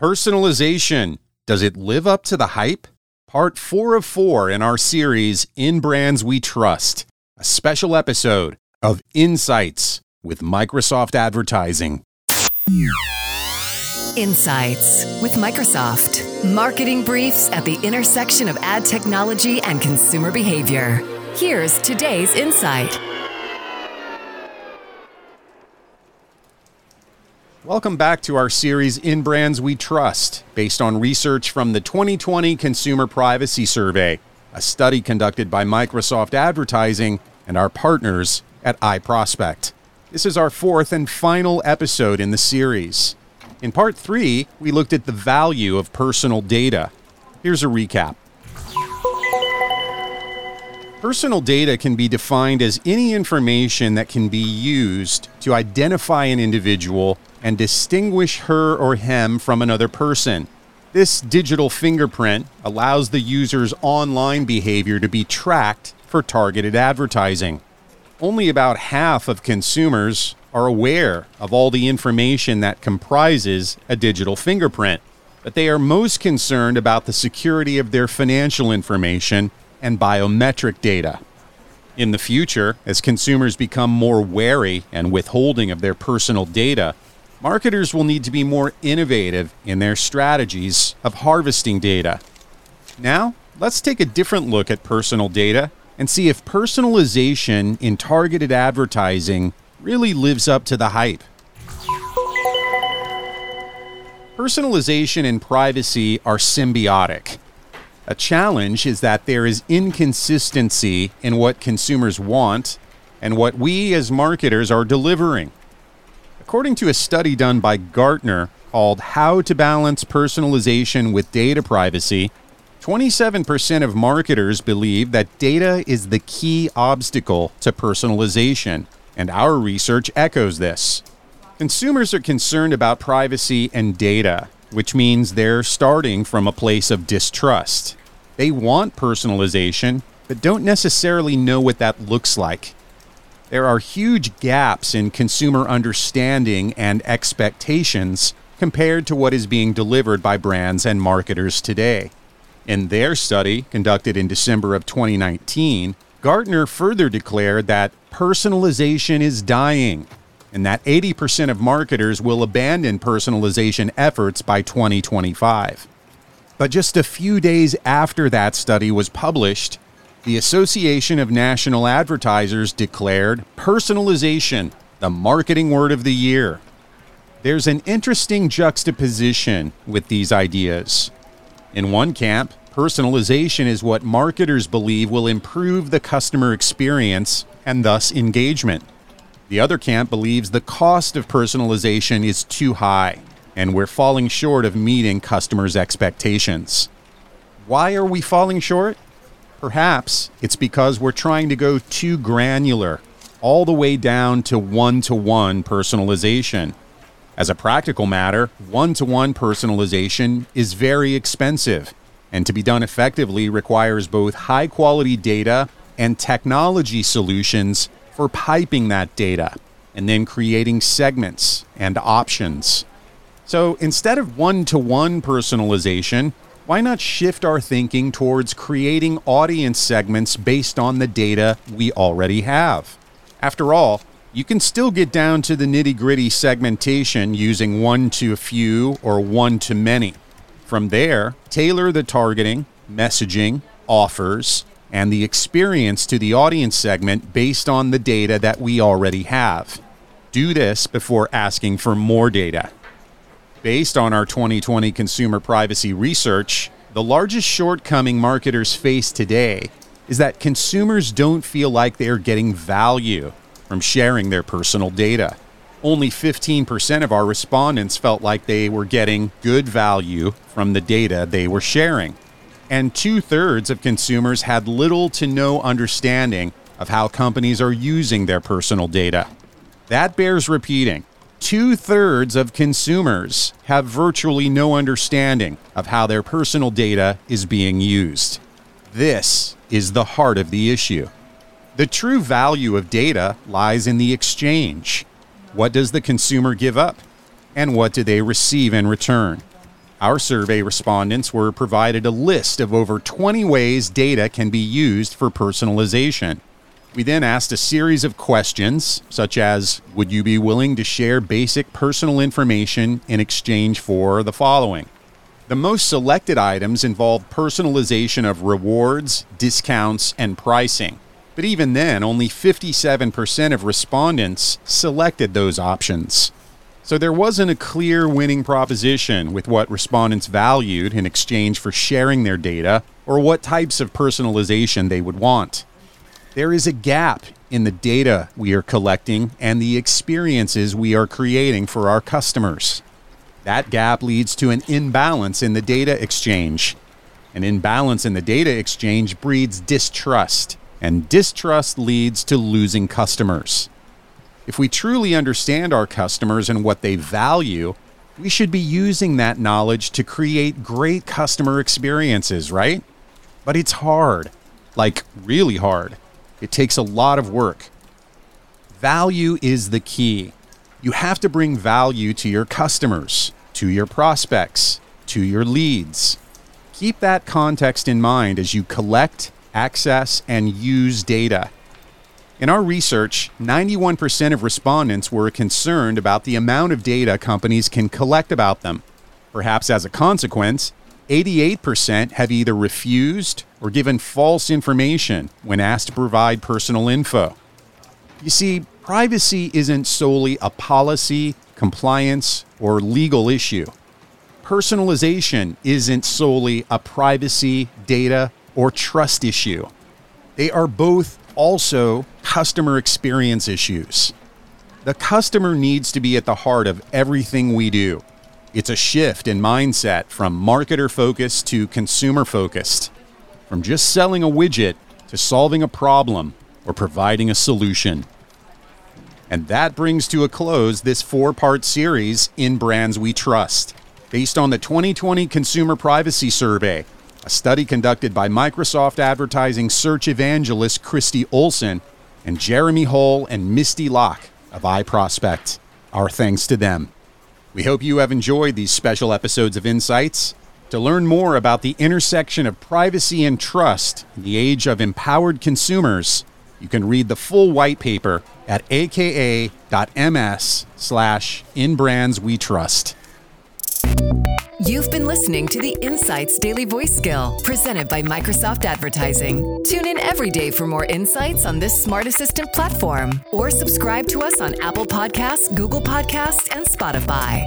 Personalization. Does it live up to the hype? Part four of four in our series, In Brands We Trust, a special episode of Insights with Microsoft Advertising. Insights with Microsoft. Marketing briefs at the intersection of ad technology and consumer behavior. Here's today's insight. Welcome back to our series In Brands We Trust, based on research from the 2020 Consumer Privacy Survey, a study conducted by Microsoft Advertising and our partners at iProspect. This is our fourth and final episode in the series. In part three, we looked at the value of personal data. Here's a recap. Personal data can be defined as any information that can be used to identify an individual and distinguish her or him from another person. This digital fingerprint allows the user's online behavior to be tracked for targeted advertising. Only about half of consumers are aware of all the information that comprises a digital fingerprint, but they are most concerned about the security of their financial information and biometric data. In the future, as consumers become more wary and withholding of their personal data, marketers will need to be more innovative in their strategies of harvesting data. Now, let's take a different look at personal data and see if personalization in targeted advertising really lives up to the hype. Personalization and privacy are symbiotic. A challenge is that there is inconsistency in what consumers want and what we as marketers are delivering. According to a study done by Gartner called How to Balance Personalization with Data Privacy, 27% of marketers believe that data is the key obstacle to personalization, and our research echoes this. Consumers are concerned about privacy and data, which means they're starting from a place of distrust. They want personalization, but don't necessarily know what that looks like. There are huge gaps in consumer understanding and expectations compared to what is being delivered by brands and marketers today. In their study, conducted in December of 2019, Gartner further declared that personalization is dying and that 80% of marketers will abandon personalization efforts by 2025. But just a few days after that study was published, the Association of National Advertisers declared personalization the marketing word of the year. There's an interesting juxtaposition with these ideas. In one camp, personalization is what marketers believe will improve the customer experience and thus engagement. The other camp believes the cost of personalization is too high and we're falling short of meeting customers' expectations. Why are we falling short? Perhaps it's because we're trying to go too granular, all the way down to one to one personalization. As a practical matter, one to one personalization is very expensive, and to be done effectively requires both high quality data and technology solutions for piping that data, and then creating segments and options. So instead of one to one personalization, why not shift our thinking towards creating audience segments based on the data we already have? After all, you can still get down to the nitty gritty segmentation using one to a few or one to many. From there, tailor the targeting, messaging, offers, and the experience to the audience segment based on the data that we already have. Do this before asking for more data. Based on our 2020 consumer privacy research, the largest shortcoming marketers face today is that consumers don't feel like they are getting value from sharing their personal data. Only 15% of our respondents felt like they were getting good value from the data they were sharing. And two thirds of consumers had little to no understanding of how companies are using their personal data. That bears repeating two thirds of consumers have virtually no understanding of how their personal data is being used. This is the heart of the issue. The true value of data lies in the exchange. What does the consumer give up? And what do they receive in return? Our survey respondents were provided a list of over 20 ways data can be used for personalization. We then asked a series of questions, such as Would you be willing to share basic personal information in exchange for the following? The most selected items involved personalization of rewards, discounts, and pricing. But even then, only 57% of respondents selected those options. So there wasn't a clear winning proposition with what respondents valued in exchange for sharing their data or what types of personalization they would want. There is a gap in the data we are collecting and the experiences we are creating for our customers. That gap leads to an imbalance in the data exchange. An imbalance in the data exchange breeds distrust, and distrust leads to losing customers. If we truly understand our customers and what they value, we should be using that knowledge to create great customer experiences, right? But it's hard, like really hard. It takes a lot of work. Value is the key. You have to bring value to your customers, to your prospects, to your leads. Keep that context in mind as you collect, access, and use data. In our research, 91% of respondents were concerned about the amount of data companies can collect about them. Perhaps as a consequence, 88% have either refused or given false information when asked to provide personal info. You see, privacy isn't solely a policy, compliance, or legal issue. Personalization isn't solely a privacy, data, or trust issue. They are both also customer experience issues. The customer needs to be at the heart of everything we do. It's a shift in mindset from marketer focused to consumer focused, from just selling a widget to solving a problem or providing a solution. And that brings to a close this four part series, In Brands We Trust, based on the 2020 Consumer Privacy Survey, a study conducted by Microsoft Advertising search evangelist Christi Olson and Jeremy Hull and Misty Locke of iProspect. Our thanks to them. We hope you have enjoyed these special episodes of Insights. To learn more about the intersection of privacy and trust in the age of empowered consumers, you can read the full white paper at aka.ms slash in brands we trust. You've been listening to the Insights Daily Voice Skill presented by Microsoft Advertising. Tune in every day for more insights on this smart assistant platform or subscribe to us on Apple Podcasts, Google Podcasts, and Spotify.